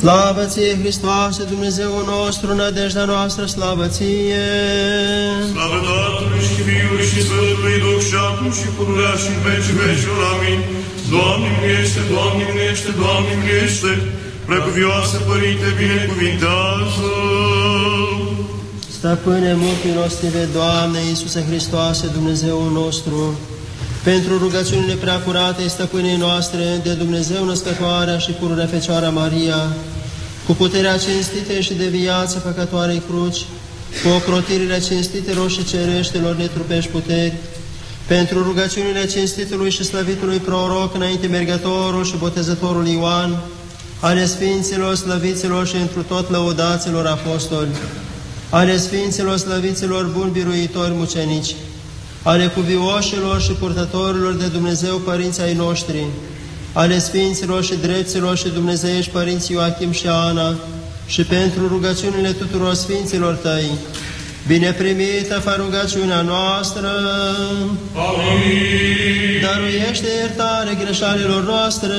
Slavă ție, Hristoase, Dumnezeu nostru, nădejdea noastră, slavă ție! Slavă Tatălui și Fiului și Sfântului Duh și acum și pururea și în veci veciul. Amin. Doamne miliește, Doamne miliește, Doamne miliește, Precuvioasă Părinte, binecuvintează! Stăpâne mult milostive, Doamne, Iisuse Hristoase, Dumnezeu nostru, pentru rugăciunile preacurate stăpânei noastre de Dumnezeu născătoarea și pururea Fecioara Maria, cu puterea cinstite și de viață păcătoarei cruci, cu ocrotirile cinstitelor și cereștelor netrupești puteri, pentru rugăciunile cinstitului și slăvitului proroc înainte mergătorul și botezătorul Ioan, ale Sfinților, slăviților și întru tot lăudaților apostoli, ale Sfinților, slăviților, buni biruitori mucenici, ale cuvioșilor și purtătorilor de Dumnezeu părinții ai noștri, ale Sfinților și Drepților și Dumnezeiești părinții Ioachim și Ana, și pentru rugăciunile tuturor Sfinților Tăi, Bine primită fă rugăciunea noastră. Amin. Dăruiește iertare greșalilor noastre.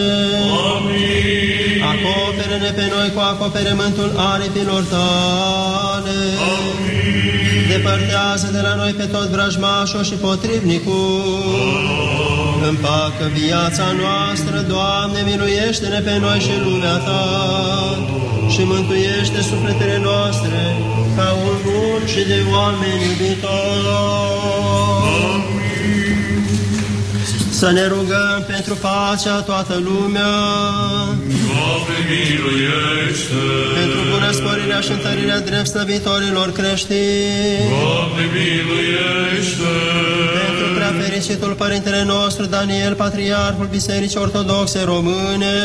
Amin. Acopere-ne pe noi cu acoperământul aripilor tale. Amin. Depărtează de la noi pe tot vrajmașul și potrivnicul. Împacă viața noastră, Doamne, miluiește-ne pe noi și lumea Ta și mântuiește sufletele noastre ca un bun și de oameni iubitor. Să ne rugăm pentru pacea toată lumea, Doamne, miluiește! pentru bună sporirea și întărirea drept slăvitorilor creștini, Doamne, miluiește! pentru prea fericitul Părintele nostru Daniel, Patriarhul Bisericii Ortodoxe Române,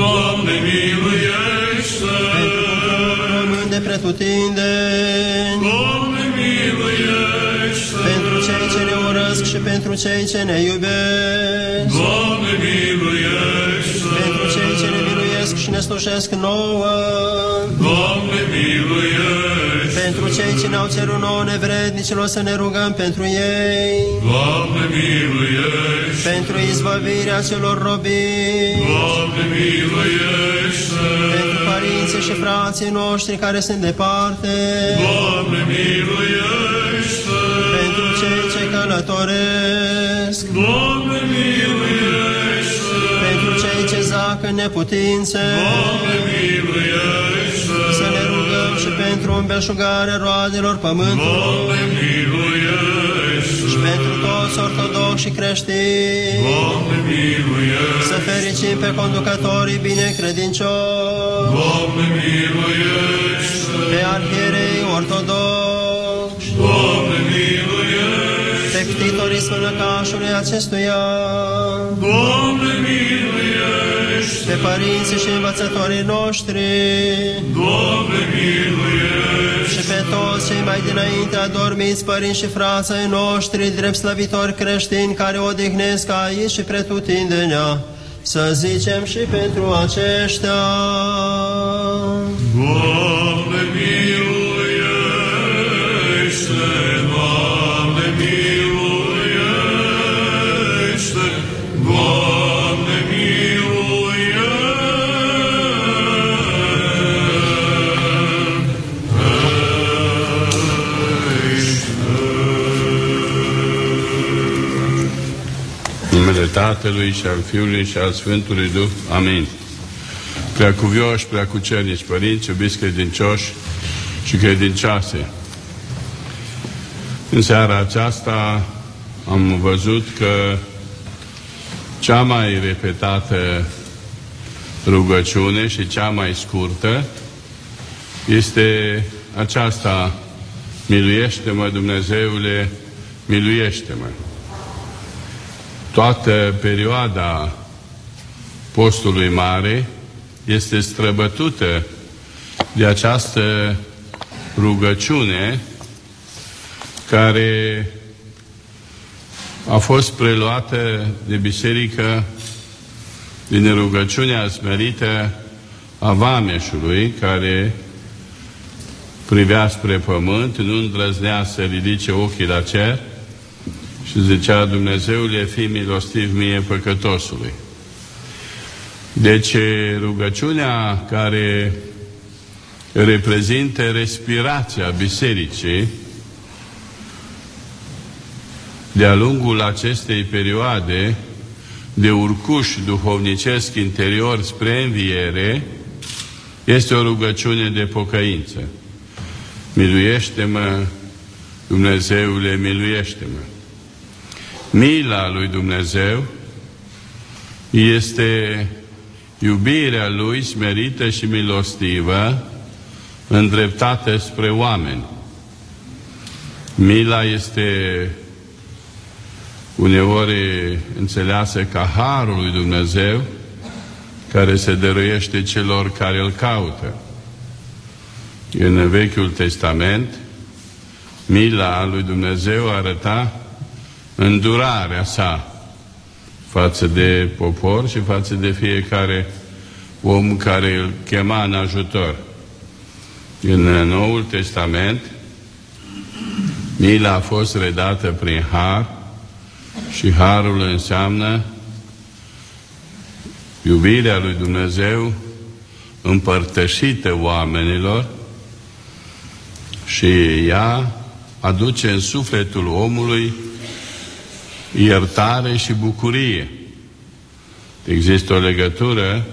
Doamne, miluiește! pentru poporul român de pretutindeni, Doamne, miluiește! pentru cei ce ne urăsc și pentru cei ce ne iubesc, Doamne, miluiește! pentru cei ce ne miluiesc și ne slușesc nouă, Doamne, miluiește! pentru cei ce ne-au cerut nouă nevrednicilor să ne rugăm pentru ei, Doamne, miluiește! pentru izbăvirea celor robiți, Doamne, miluiește! pentru părinții și frații noștri care sunt departe, Doamne, miluiește! Doamne, miluiește! pentru cei ce zac în neputințe, Doamne, miluiește! să ne rugăm și pentru îmbeșugarea roadelor pământului Doamne, miluiește! și pentru toți ortodoxi și creștini, Doamne, miluiește! să fericim pe conducătorii binecredincioși, Doamne, miluiește! pe arhierei ortodoxi, Doamne, miluiește! Pe ctitorii spălăcașului acestuia, Doamne, miluiește! pe părinții și învățătorii noștri Doamne, miluiește! și pe toți cei mai dinainte adormiți părinți și frații ai noștri, drept slăvitori creștini care odihnesc aici și pretutindenea, să zicem și pentru aceștia. Doamne, Tatălui și al Fiului și al Sfântului Duh. Amin. Preacuvioși, preacucernici părinți, iubiți credincioși și credincioase. În seara aceasta am văzut că cea mai repetată rugăciune și cea mai scurtă este aceasta, miluiește-mă Dumnezeule, miluiește-mă. Toată perioada postului mare este străbătută de această rugăciune care a fost preluată de biserică din rugăciunea smerită a Vameșului, care privea spre pământ, nu îndrăznea să ridice ochii la cer și zicea, Dumnezeule, fii milostiv mie păcătosului. Deci rugăciunea care reprezintă respirația bisericii de-a lungul acestei perioade de urcuș duhovnicesc interior spre înviere, este o rugăciune de pocăință. Miluiește-mă, Dumnezeule, miluiește-mă. Mila lui Dumnezeu este iubirea Lui smerită și milostivă îndreptată spre oameni. Mila este uneori înțeleasă ca Harul lui Dumnezeu care se dăruiește celor care îl caută. În Vechiul Testament, mila lui Dumnezeu arăta îndurarea sa față de popor și față de fiecare om care îl chema în ajutor. În Noul Testament, mila a fost redată prin har și harul înseamnă iubirea lui Dumnezeu împărtășită oamenilor și ea aduce în sufletul omului iertare și bucurie. Există o legătură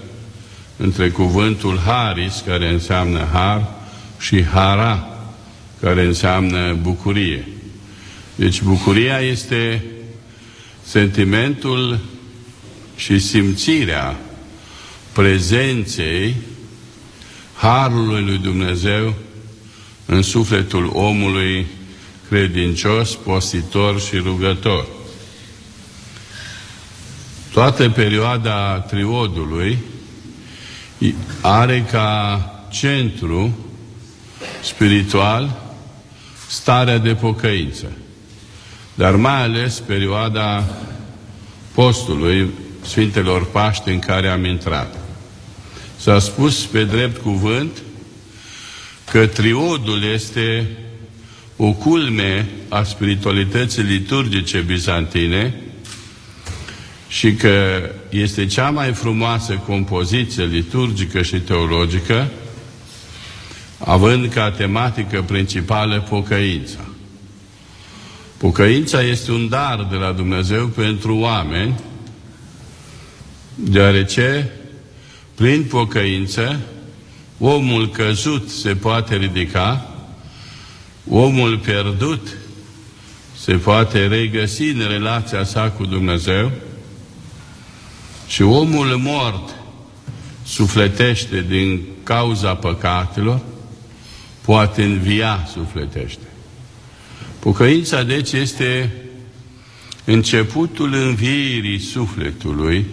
între cuvântul haris, care înseamnă har, și hara, care înseamnă bucurie. Deci bucuria este sentimentul și simțirea prezenței Harului lui Dumnezeu în sufletul omului credincios, postitor și rugător. Toată perioada triodului are ca centru spiritual starea de pocăință, dar mai ales perioada postului Sfintelor Paște în care am intrat. S-a spus pe drept cuvânt că triodul este o culme a spiritualității liturgice bizantine și că este cea mai frumoasă compoziție liturgică și teologică, având ca tematică principală pocăința. Pocăința este un dar de la Dumnezeu pentru oameni, deoarece prin pocăință omul căzut se poate ridica, omul pierdut se poate regăsi în relația sa cu Dumnezeu și omul mort sufletește din cauza păcatelor, poate învia sufletește. Pocăința, deci, este începutul învierii sufletului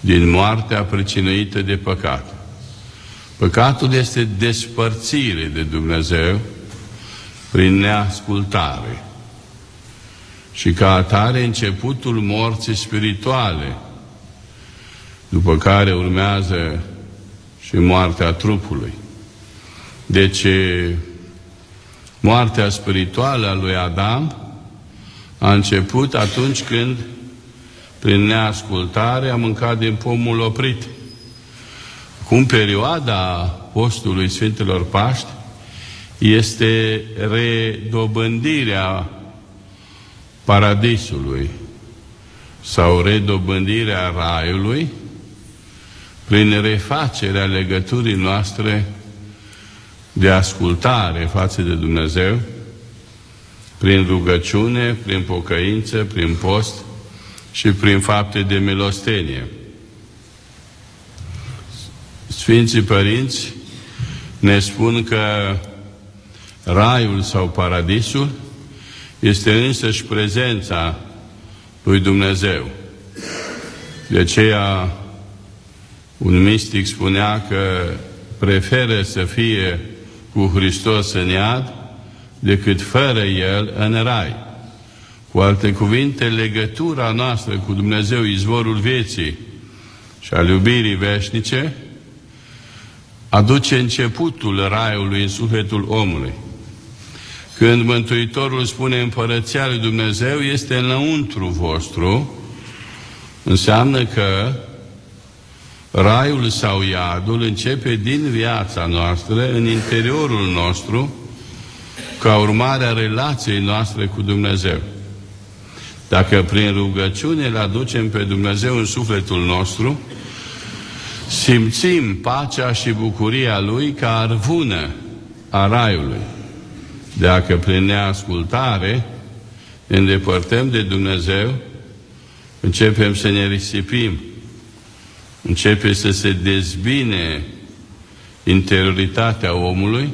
din moartea pricinuită de păcat. Păcatul este despărțire de Dumnezeu prin neascultare și ca atare începutul morții spirituale, după care urmează și moartea trupului. Deci, moartea spirituală a lui Adam a început atunci când, prin neascultare, a mâncat din pomul oprit. Cum perioada postului Sfintelor Paști este redobândirea paradisului sau redobândirea raiului prin refacerea legăturii noastre de ascultare față de Dumnezeu, prin rugăciune, prin pocăință, prin post și prin fapte de milostenie. Sfinții Părinți ne spun că raiul sau paradisul este însăși prezența lui Dumnezeu. De aceea un mistic spunea că preferă să fie cu Hristos în iad decât fără El în rai. Cu alte cuvinte, legătura noastră cu Dumnezeu, izvorul vieții și al iubirii veșnice, aduce începutul raiului în sufletul omului. Când Mântuitorul spune împărăția lui Dumnezeu este înăuntru vostru, înseamnă că Raiul sau iadul începe din viața noastră, în interiorul nostru, ca urmare a relației noastre cu Dumnezeu. Dacă prin rugăciune îl aducem pe Dumnezeu în sufletul nostru, simțim pacea și bucuria Lui ca arvună a Raiului. Dacă prin neascultare ne îndepărtăm de Dumnezeu, începem să ne risipim, începe să se dezbine interioritatea omului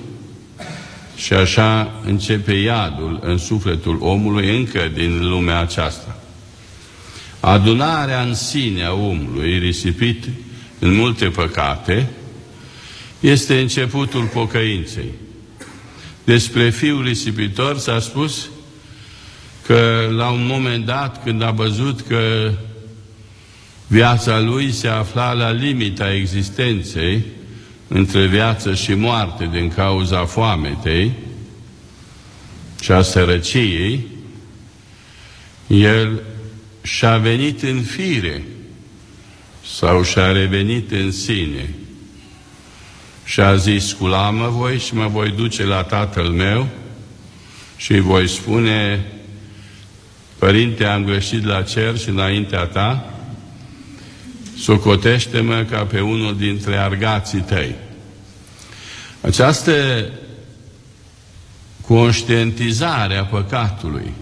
și așa începe iadul în sufletul omului încă din lumea aceasta. Adunarea în sine a omului risipit în multe păcate este începutul pocăinței. Despre fiul risipitor s-a spus că la un moment dat când a văzut că viața lui se afla la limita existenței, între viață și moarte din cauza foametei și a sărăciei, el și-a venit în fire sau și-a revenit în sine. Și a zis, sculamă voi și mă voi duce la tatăl meu și îi voi spune, Părinte, am greșit la cer și înaintea ta, socotește-mă ca pe unul dintre argații tăi. Această conștientizare a păcatului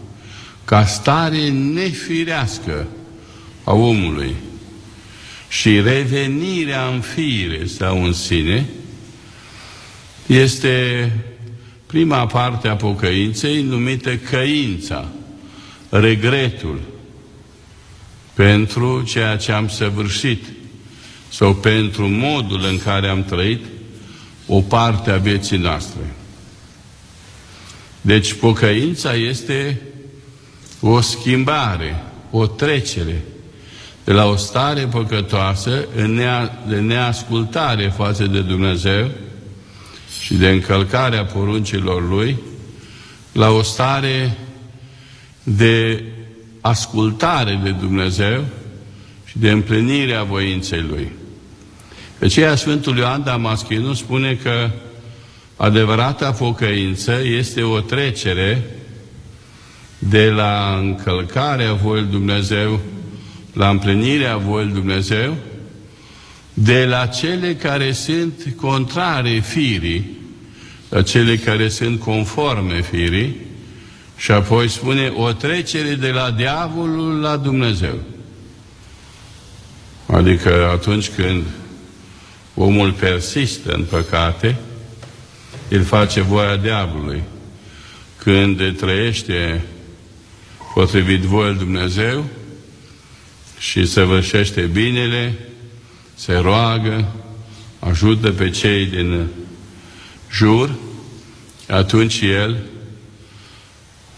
ca stare nefirească a omului și revenirea în fire sau în sine este prima parte a pocăinței numită căința, regretul, pentru ceea ce am săvârșit sau pentru modul în care am trăit o parte a vieții noastre. Deci pocăința este o schimbare, o trecere de la o stare păcătoasă în nea, de neascultare față de Dumnezeu și de încălcarea poruncilor Lui la o stare de ascultare de Dumnezeu și de împlinirea voinței Lui. De aceea Sfântul Ioan Damaschinu spune că adevărata pocăință este o trecere de la încălcarea voii Dumnezeu la împlinirea voii Dumnezeu, de la cele care sunt contrare firii, la cele care sunt conforme firii, și apoi spune o trecere de la diavolul la Dumnezeu. Adică atunci când omul persistă în păcate, el face voia diavolului. Când trăiește potrivit voia Dumnezeu și săvârșește binele, se roagă, ajută pe cei din jur, atunci el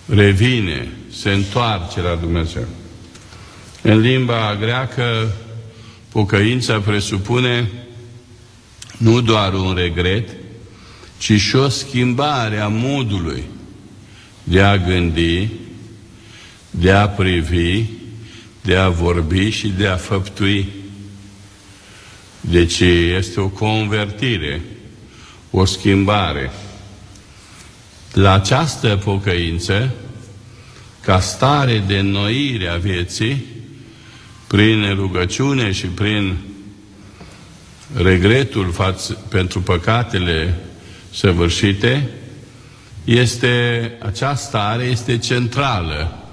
revine, se întoarce la Dumnezeu. În limba greacă, pocăința presupune nu doar un regret, ci și o schimbare a modului de a gândi, de a privi, de a vorbi și de a făptui. Deci este o convertire, o schimbare. La această pocăință, ca stare de noire a vieții, prin rugăciune și prin regretul față, pentru păcatele săvârșite, este, această stare este centrală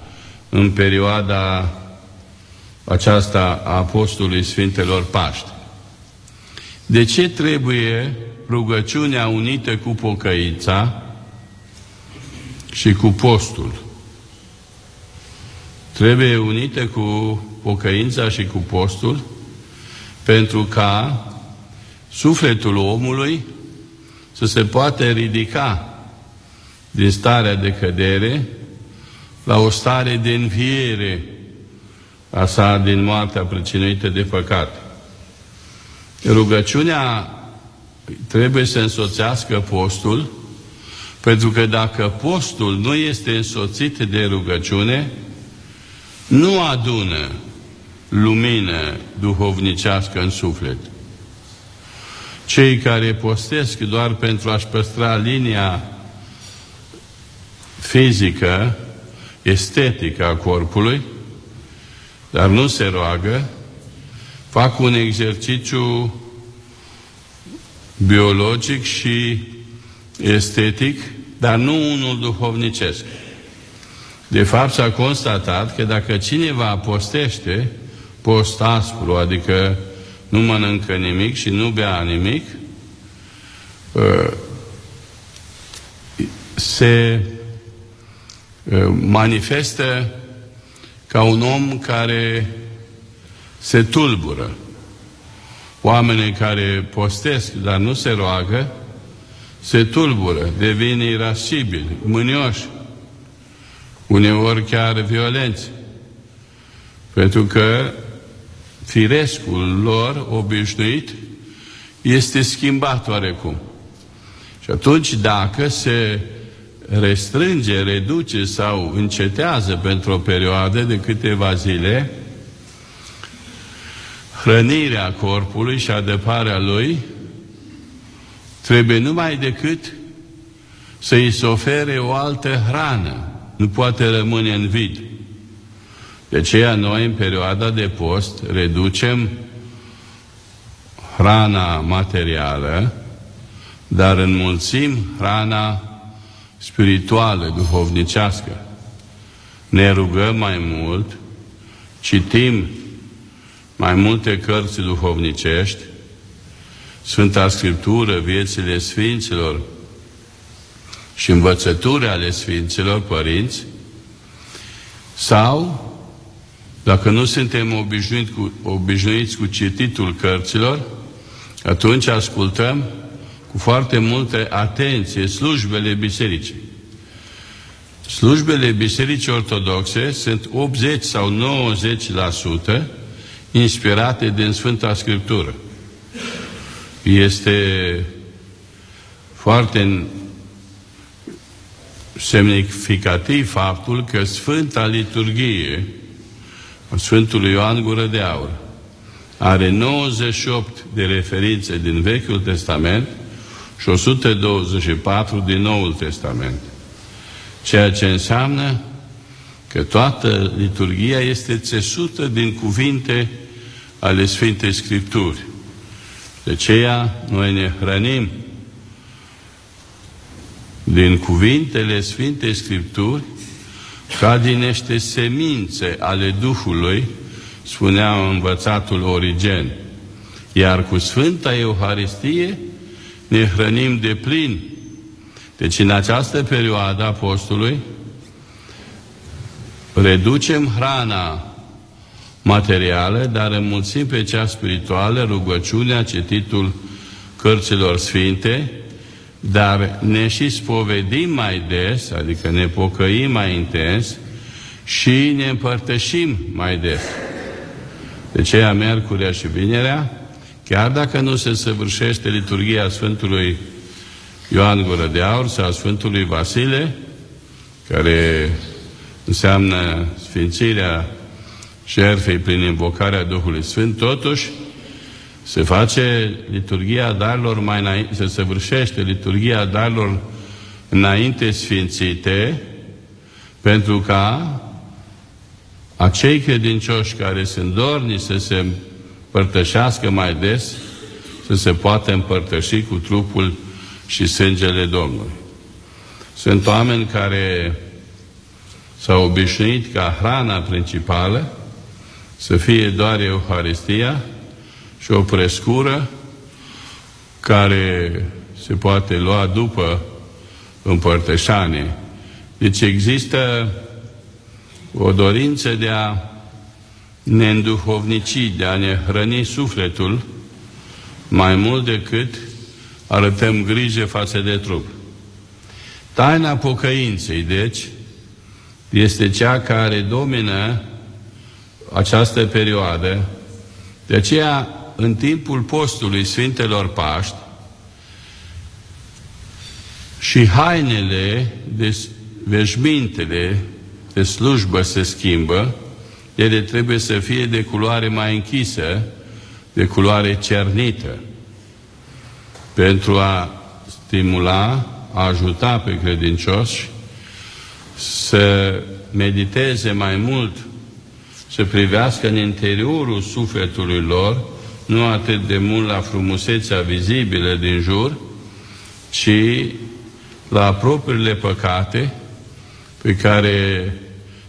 în perioada aceasta a Apostolului Sfintelor Paști. De ce trebuie rugăciunea unită cu pocăința și cu postul? Trebuie unită cu pocăința și cu postul pentru ca sufletul omului să se poată ridica din starea de cădere la o stare de înviere a sa din moartea pricinuită de păcat. Rugăciunea trebuie să însoțească postul, pentru că dacă postul nu este însoțit de rugăciune, nu adună lumină duhovnicească în suflet. cei care postesc doar pentru a-și păstra linia fizică, estetică a corpului, dar nu se roagă, fac un exercițiu biologic și estetic, dar nu unul duhovnicesc. De fapt, s-a constatat că dacă cineva postește, post aspru, adică nu mănâncă nimic și nu bea nimic, ă, se ă, manifestă ca un om care se tulbură. Oamenii care postesc, dar nu se roagă, se tulbură, devin irascibili, mânioși, uneori chiar violenți. Pentru că firescul lor obișnuit este schimbat oarecum. Și atunci dacă se restrânge, reduce sau încetează pentru o perioadă de câteva zile hrănirea corpului și adăparea lui, trebuie numai decât să îi se ofere o altă hrană. Nu poate rămâne în vid. De aceea noi, în perioada de post, reducem hrana materială, dar înmulțim hrana spirituală, duhovnicească. Ne rugăm mai mult, citim mai multe cărți duhovnicești, Sfânta Scriptură, viețile Sfinților și învățături ale Sfinților Părinți, sau, dacă nu suntem obișnuiți cu, obișnuiți cu cititul cărților, atunci ascultăm cu foarte multă atenție slujbele bisericii. Slujbele bisericii ortodoxe sunt 80 sau 90% inspirate din Sfânta Scriptură. Este foarte semnificativ faptul că Sfânta Liturghie a Sfântului Ioan Gură de Aur are 98 de referințe din Vechiul Testament și 124 din Noul Testament. Ceea ce înseamnă că toată liturgia este țesută din cuvinte ale Sfintei Scripturi. De aceea noi ne hrănim din cuvintele Sfintei Scripturi ca din niște semințe ale Duhului, spunea învățatul Origen. Iar cu Sfânta Euharistie ne hrănim de plin. Deci în această perioadă a postului reducem hrana materială, dar înmulțim pe cea spirituală, rugăciunea, cititul cărților sfinte, dar ne și spovedim mai des, adică ne pocăim mai intens și ne împărtășim mai des. De aceea, Mercurea și Vinerea, chiar dacă nu se săvârșește liturgia Sfântului Ioan Gură de Aur sau Sfântului Vasile, care înseamnă sfințirea jertfei prin invocarea Duhului Sfânt, totuși se face liturgia darilor mai înainte, se săvârșește liturgia darilor înainte sfințite, pentru ca acei credincioși care sunt dorni să se împărtășească mai des, să se poată împărtăși cu trupul și sângele Domnului. Sunt oameni care s-au obișnuit ca hrana principală să fie doar Euharistia și o prescură care se poate lua după împărtășanie. Deci există o dorință de a ne înduhovnici, de a ne hrăni sufletul mai mult decât arătăm grijă față de trup. Taina pocăinței, deci, este cea care domină această perioadă. De aceea, în timpul postului Sfintelor Paști, și hainele, de, veșmintele de slujbă se schimbă, ele trebuie să fie de culoare mai închisă, de culoare cernită. pentru a stimula, a ajuta pe credincioși să mediteze mai mult, să privească în interiorul sufletului lor, nu atât de mult la frumusețea vizibilă din jur, ci la propriile păcate pe care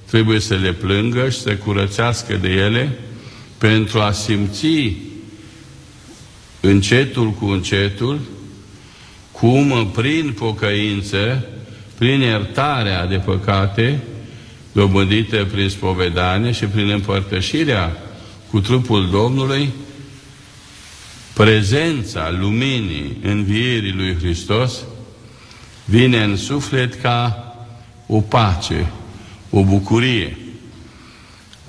trebuie să le plângă și să curățească de ele pentru a simți încetul cu încetul cum prin pocăință, prin iertarea de păcate dobândită prin spovedanie și prin împărtășirea cu trupul Domnului, prezența luminii învierii lui Hristos vine în suflet ca o pace, o bucurie.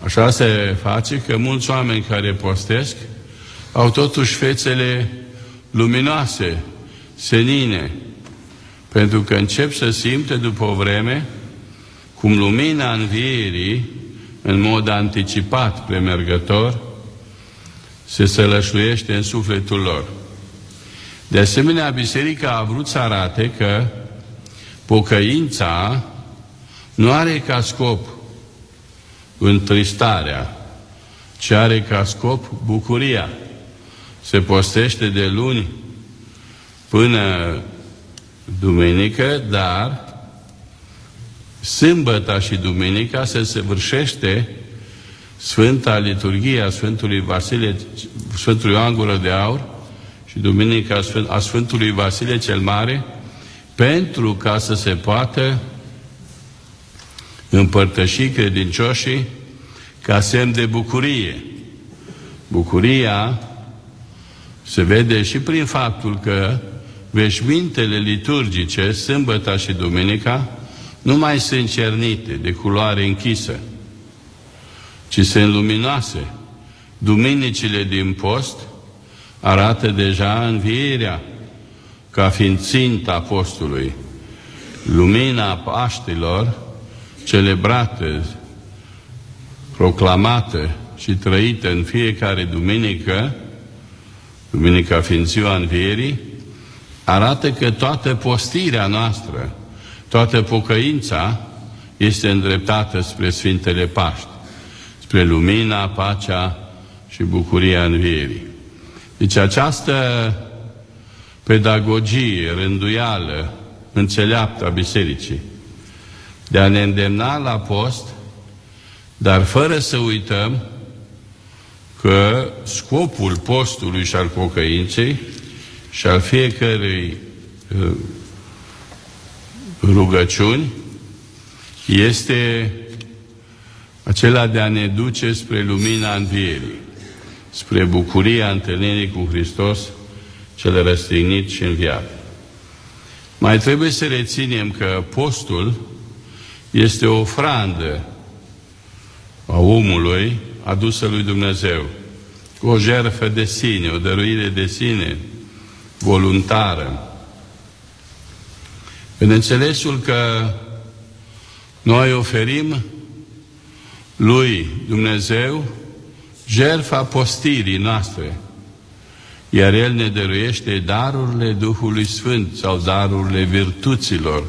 Așa se face că mulți oameni care postesc au totuși fețele luminoase, senine, pentru că încep să simte după o vreme cum lumina învierii, în mod anticipat, premergător, se sălășluiește în sufletul lor. De asemenea, Biserica a vrut să arate că pocăința nu are ca scop întristarea, ci are ca scop bucuria. Se postește de luni până duminică, dar sâmbăta și duminica se săvârșește Sfânta Liturghie a Sfântului Vasile, Sfântului Ioan Gură de Aur și Duminica a Sfântului Vasile cel Mare, pentru ca să se poată împărtăși credincioșii ca semn de bucurie. Bucuria se vede și prin faptul că veșmintele liturgice, sâmbăta și duminica, nu mai sunt cernite, de culoare închisă, ci sunt luminoase. Duminicile din post arată deja învierea ca fiind ținta postului. Lumina Paștilor celebrată, proclamată și trăită în fiecare duminică, duminica fiind ziua învierii, arată că toată postirea noastră, toată pocăința este îndreptată spre Sfintele Paști, spre lumina, pacea și bucuria învierii. Deci această pedagogie rânduială, înțeleaptă a Bisericii, de a ne îndemna la post, dar fără să uităm că scopul postului și al pocăinței și al fiecărei uh, rugăciuni este acela de a ne duce spre lumina învierii, spre bucuria întâlnirii cu Hristos, cel răstignit și înviat. Mai trebuie să reținem că postul este o ofrandă a omului adusă lui Dumnezeu, o jertfă de sine, o dăruire de sine, voluntară. În înțelesul că noi oferim lui Dumnezeu jertfa postirii noastre, iar El ne dăruiește darurile Duhului Sfânt sau darurile virtuților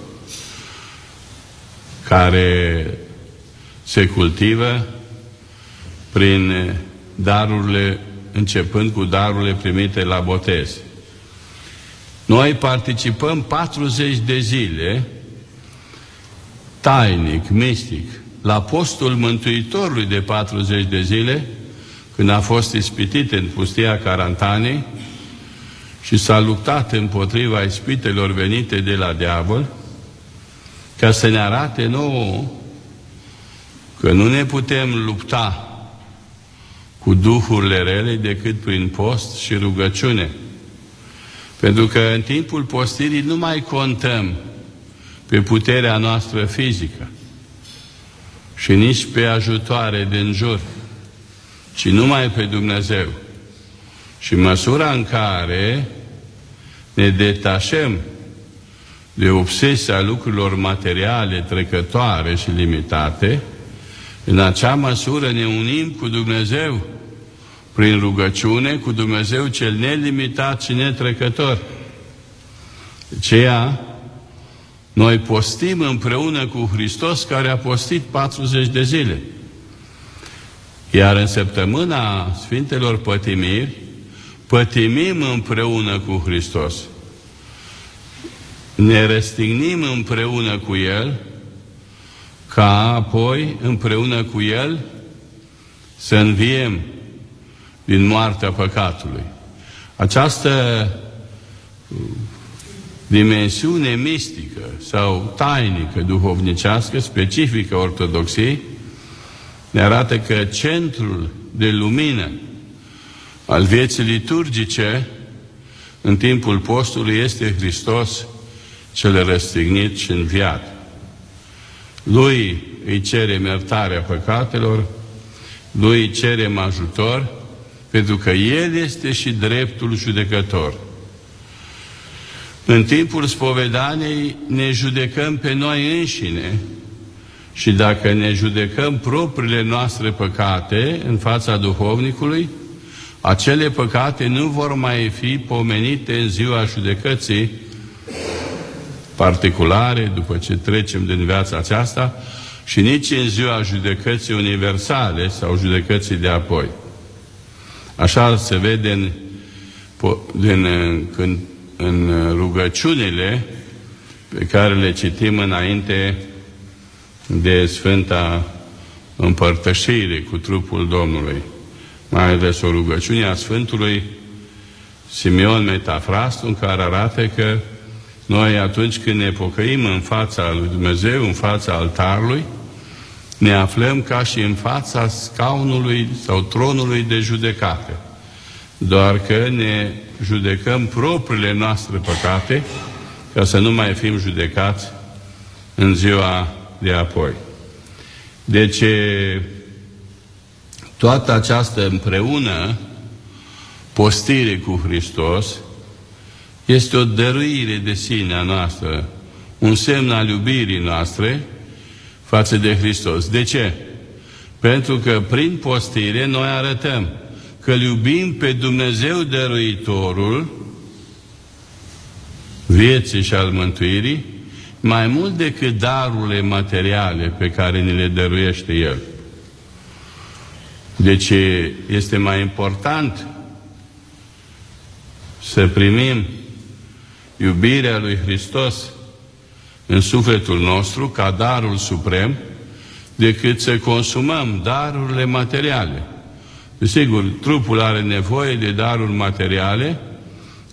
care se cultivă prin darurile, începând cu darurile primite la botez. Noi participăm 40 de zile tainic, mistic, la postul Mântuitorului de 40 de zile, când a fost ispitit în pustia Carantanei și s-a luptat împotriva ispitelor venite de la diavol, ca să ne arate nouă că nu ne putem lupta cu duhurile rele decât prin post și rugăciune. Pentru că în timpul postirii nu mai contăm pe puterea noastră fizică și nici pe ajutoare din jur, ci numai pe Dumnezeu. Și măsura în care ne detașăm de obsesia lucrurilor materiale trecătoare și limitate, în acea măsură ne unim cu Dumnezeu prin rugăciune, cu Dumnezeu cel nelimitat și netrecător. Ceea noi postim împreună cu Hristos care a postit 40 de zile. Iar în săptămâna Sfintelor Pătimiri, pătimim împreună cu Hristos. Ne răstignim împreună cu El, ca apoi împreună cu El să înviem din moartea păcatului. Această dimensiune mistică sau tainică, duhovnicească, specifică ortodoxiei, ne arată că centrul de lumină al vieții liturgice în timpul postului este Hristos cel răstignit și înviat. Lui îi cerem iertarea păcatelor, lui îi cerem ajutor, pentru că El este și dreptul judecător. În timpul spovedaniei ne judecăm pe noi înșine și dacă ne judecăm propriile noastre păcate în fața duhovnicului, acele păcate nu vor mai fi pomenite în ziua judecății particulare, după ce trecem din viața aceasta, și nici în ziua judecății universale sau judecății de apoi. Așa se vede în, din, când, în rugăciunile pe care le citim înainte de Sfânta Împărtășire cu trupul Domnului. Mai ales o rugăciune a Sfântului Simeon Metafrast, în care arată că noi atunci când ne pocăim în fața lui Dumnezeu, în fața altarului, ne aflăm ca și în fața scaunului sau tronului de judecată. Doar că ne judecăm propriile noastre păcate ca să nu mai fim judecați în ziua de apoi. Deci, toată această împreună postire cu Hristos este o dăruire de sine a noastră, un semn al iubirii noastre față de Hristos. De ce? Pentru că prin postire noi arătăm că îl iubim pe Dumnezeu dăruitorul vieții și al mântuirii mai mult decât darurile materiale pe care ni le dăruiește El. Deci este mai important să primim iubirea lui Hristos în sufletul nostru ca darul suprem decât să consumăm darurile materiale. Desigur, trupul are nevoie de daruri materiale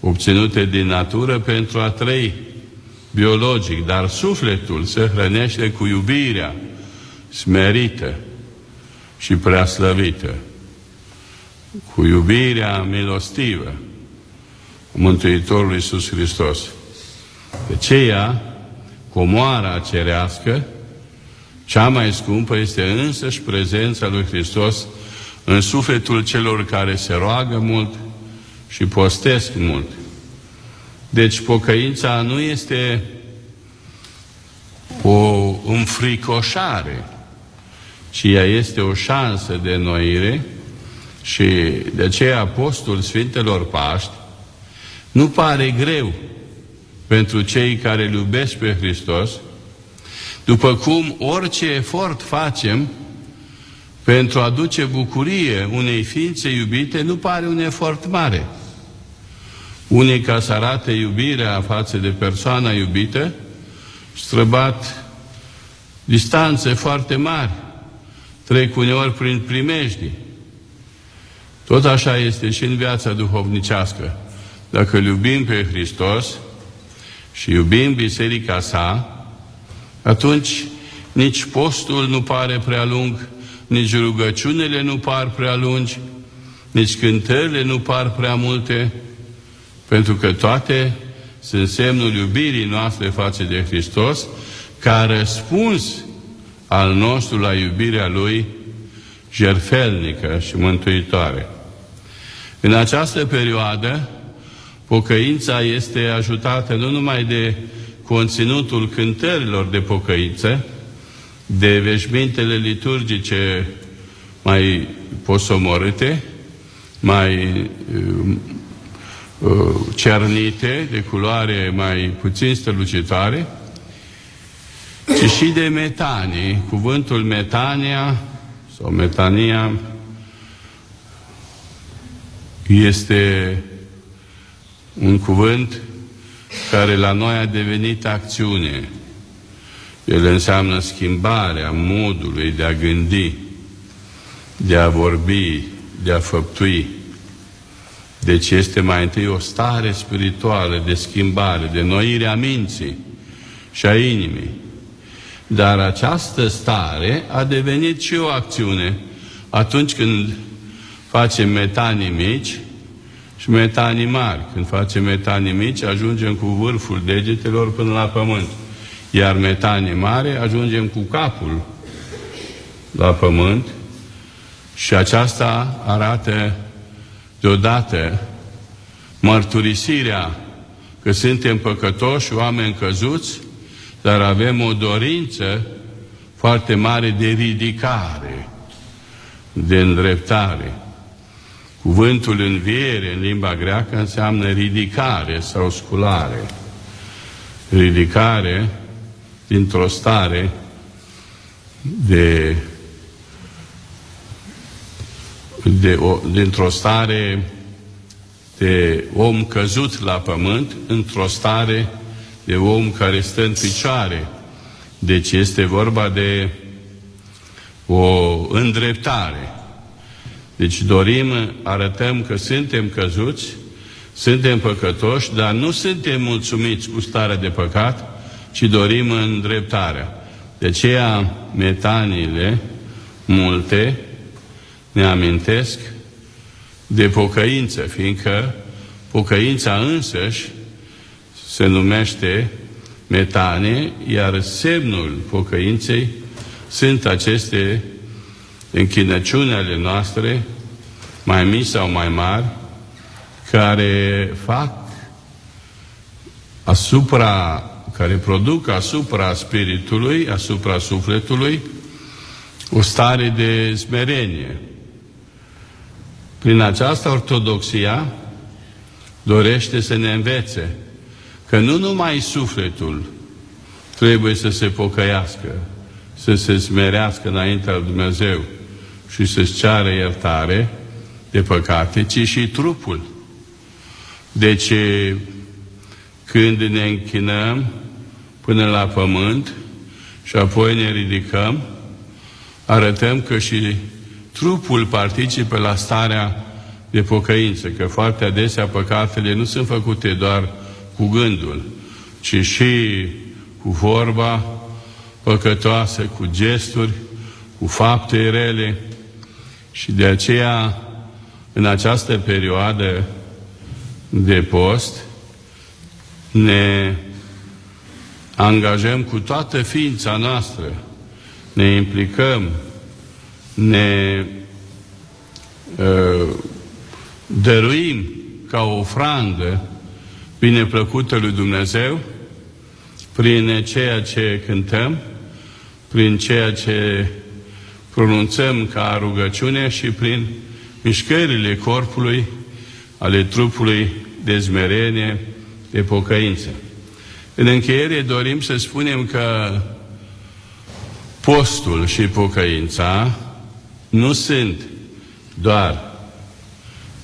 obținute din natură pentru a trăi biologic, dar sufletul se hrănește cu iubirea smerită și preaslăvită, cu iubirea milostivă Mântuitorului Iisus Hristos. De aceea, comoara cerească, cea mai scumpă este însăși prezența lui Hristos în sufletul celor care se roagă mult și postesc mult. Deci pocăința nu este o înfricoșare, ci ea este o șansă de noire și de aceea Apostol Sfintelor Paști nu pare greu pentru cei care îl iubesc pe Hristos, după cum orice efort facem pentru a aduce bucurie unei ființe iubite, nu pare un efort mare. Unii ca să arate iubirea față de persoana iubită, străbat distanțe foarte mari, trec uneori prin primejdi. Tot așa este și în viața duhovnicească. Dacă îl iubim pe Hristos și iubim biserica sa, atunci nici postul nu pare prea lung, nici rugăciunile nu par prea lungi, nici cântările nu par prea multe, pentru că toate sunt semnul iubirii noastre față de Hristos, ca răspuns al nostru la iubirea Lui jerfelnică și mântuitoare. În această perioadă, Pocăința este ajutată nu numai de conținutul cântărilor de pocăință, de veșmintele liturgice mai posomorâte, mai uh, uh, cernite, de culoare mai puțin strălucitoare, ci și de metanie. Cuvântul metania sau metania este un cuvânt care la noi a devenit acțiune. El înseamnă schimbarea modului de a gândi, de a vorbi, de a făptui. Deci este mai întâi o stare spirituală de schimbare, de noire a minții și a inimii. Dar această stare a devenit și o acțiune atunci când facem metanii mici și metanii mari. Când facem metanii mici, ajungem cu vârful degetelor până la pământ. Iar metanii mari, ajungem cu capul la pământ și aceasta arată deodată mărturisirea că suntem păcătoși, oameni căzuți, dar avem o dorință foarte mare de ridicare, de îndreptare. Cuvântul înviere în limba greacă înseamnă ridicare sau sculare. Ridicare dintr-o stare de, de o, dintr-o stare de om căzut la pământ într-o stare de om care stă în picioare. Deci este vorba de o îndreptare. Deci dorim, arătăm că suntem căzuți, suntem păcătoși, dar nu suntem mulțumiți cu starea de păcat, ci dorim îndreptarea. De aceea metaniile multe ne amintesc de pocăință, fiindcă pocăința însăși se numește metane, iar semnul pocăinței sunt aceste închinăciuni ale noastre, mai mici sau mai mari, care fac asupra, care produc asupra spiritului, asupra sufletului, o stare de smerenie. Prin această ortodoxia dorește să ne învețe că nu numai sufletul trebuie să se pocăiască, să se smerească înaintea lui Dumnezeu și să-și ceară iertare de păcate, ci și trupul. Deci, când ne închinăm până la pământ și apoi ne ridicăm, arătăm că și trupul participă la starea de pocăință, că foarte adesea păcatele nu sunt făcute doar cu gândul, ci și cu vorba păcătoasă, cu gesturi, cu fapte rele și de aceea în această perioadă de post ne angajăm cu toată ființa noastră, ne implicăm, ne uh, dăruim ca o ofrandă bineplăcută lui Dumnezeu prin ceea ce cântăm, prin ceea ce pronunțăm ca rugăciune și prin mișcările corpului, ale trupului de zmerenie, de pocăință. În încheiere dorim să spunem că postul și pocăința nu sunt doar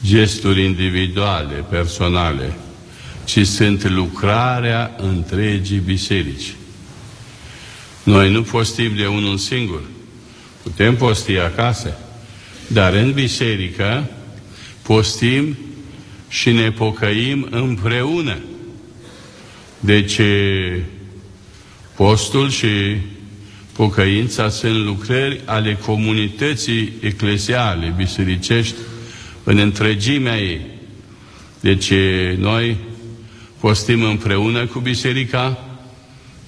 gesturi individuale, personale, ci sunt lucrarea întregii biserici. Noi nu postim de unul singur, putem posti acasă, dar în biserică postim și ne pocăim împreună. Deci postul și pocăința sunt lucrări ale comunității eclesiale, bisericești, în întregimea ei. Deci noi postim împreună cu biserica,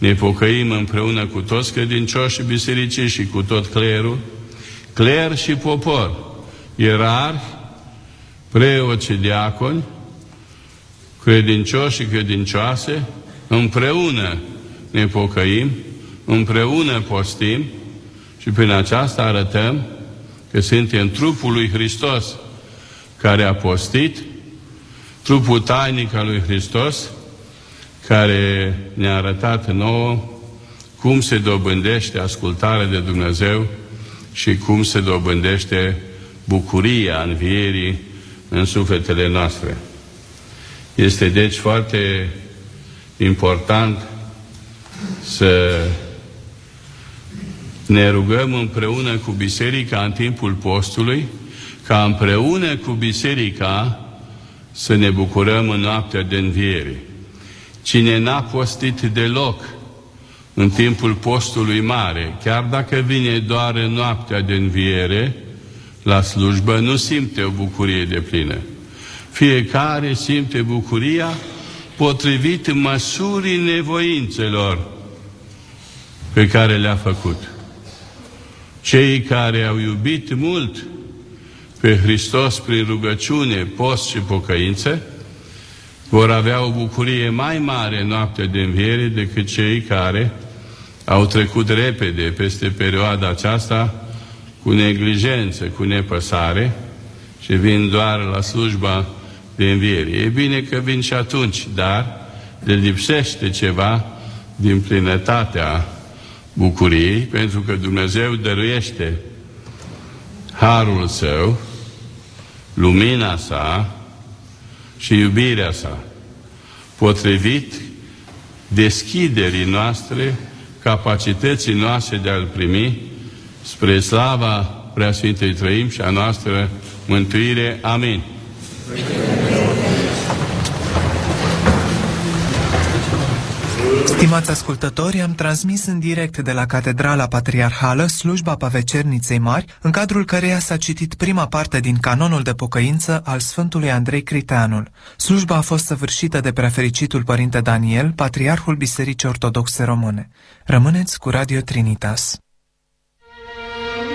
ne pocăim împreună cu toți credincioșii bisericii și cu tot clerul, cler și popor, ierarhi, preoți și diaconi, credincioși și credincioase, împreună ne pocăim, împreună postim și prin aceasta arătăm că suntem trupul lui Hristos care a postit trupul tainic al lui Hristos, care ne-a arătat nouă cum se dobândește ascultarea de Dumnezeu și cum se dobândește bucuria învierii în sufletele noastre. Este deci foarte important să ne rugăm împreună cu biserica în timpul postului, ca împreună cu biserica să ne bucurăm în noaptea de înviere. Cine n-a postit deloc în timpul postului mare, chiar dacă vine doar în noaptea de înviere la slujbă, nu simte o bucurie de plină. Fiecare simte bucuria potrivit măsurii nevoințelor pe care le-a făcut. Cei care au iubit mult pe Hristos prin rugăciune, post și pocăință, vor avea o bucurie mai mare în noaptea de înviere decât cei care au trecut repede peste perioada aceasta cu neglijență, cu nepăsare și vin doar la slujba de înviere. E bine că vin și atunci, dar le lipsește ceva din plinătatea bucuriei, pentru că Dumnezeu dăruiește harul său, lumina sa și iubirea sa, potrivit deschiderii noastre, capacității noastre de a-L primi, spre slava Preasfintei Trăim și a noastră mântuire. Amin. Stimați ascultători, am transmis în direct de la Catedrala Patriarhală slujba Pavecerniței Mari, în cadrul căreia s-a citit prima parte din canonul de pocăință al Sfântului Andrei Criteanul. Slujba a fost săvârșită de prefericitul Părinte Daniel, Patriarhul Bisericii Ortodoxe Române. Rămâneți cu Radio Trinitas.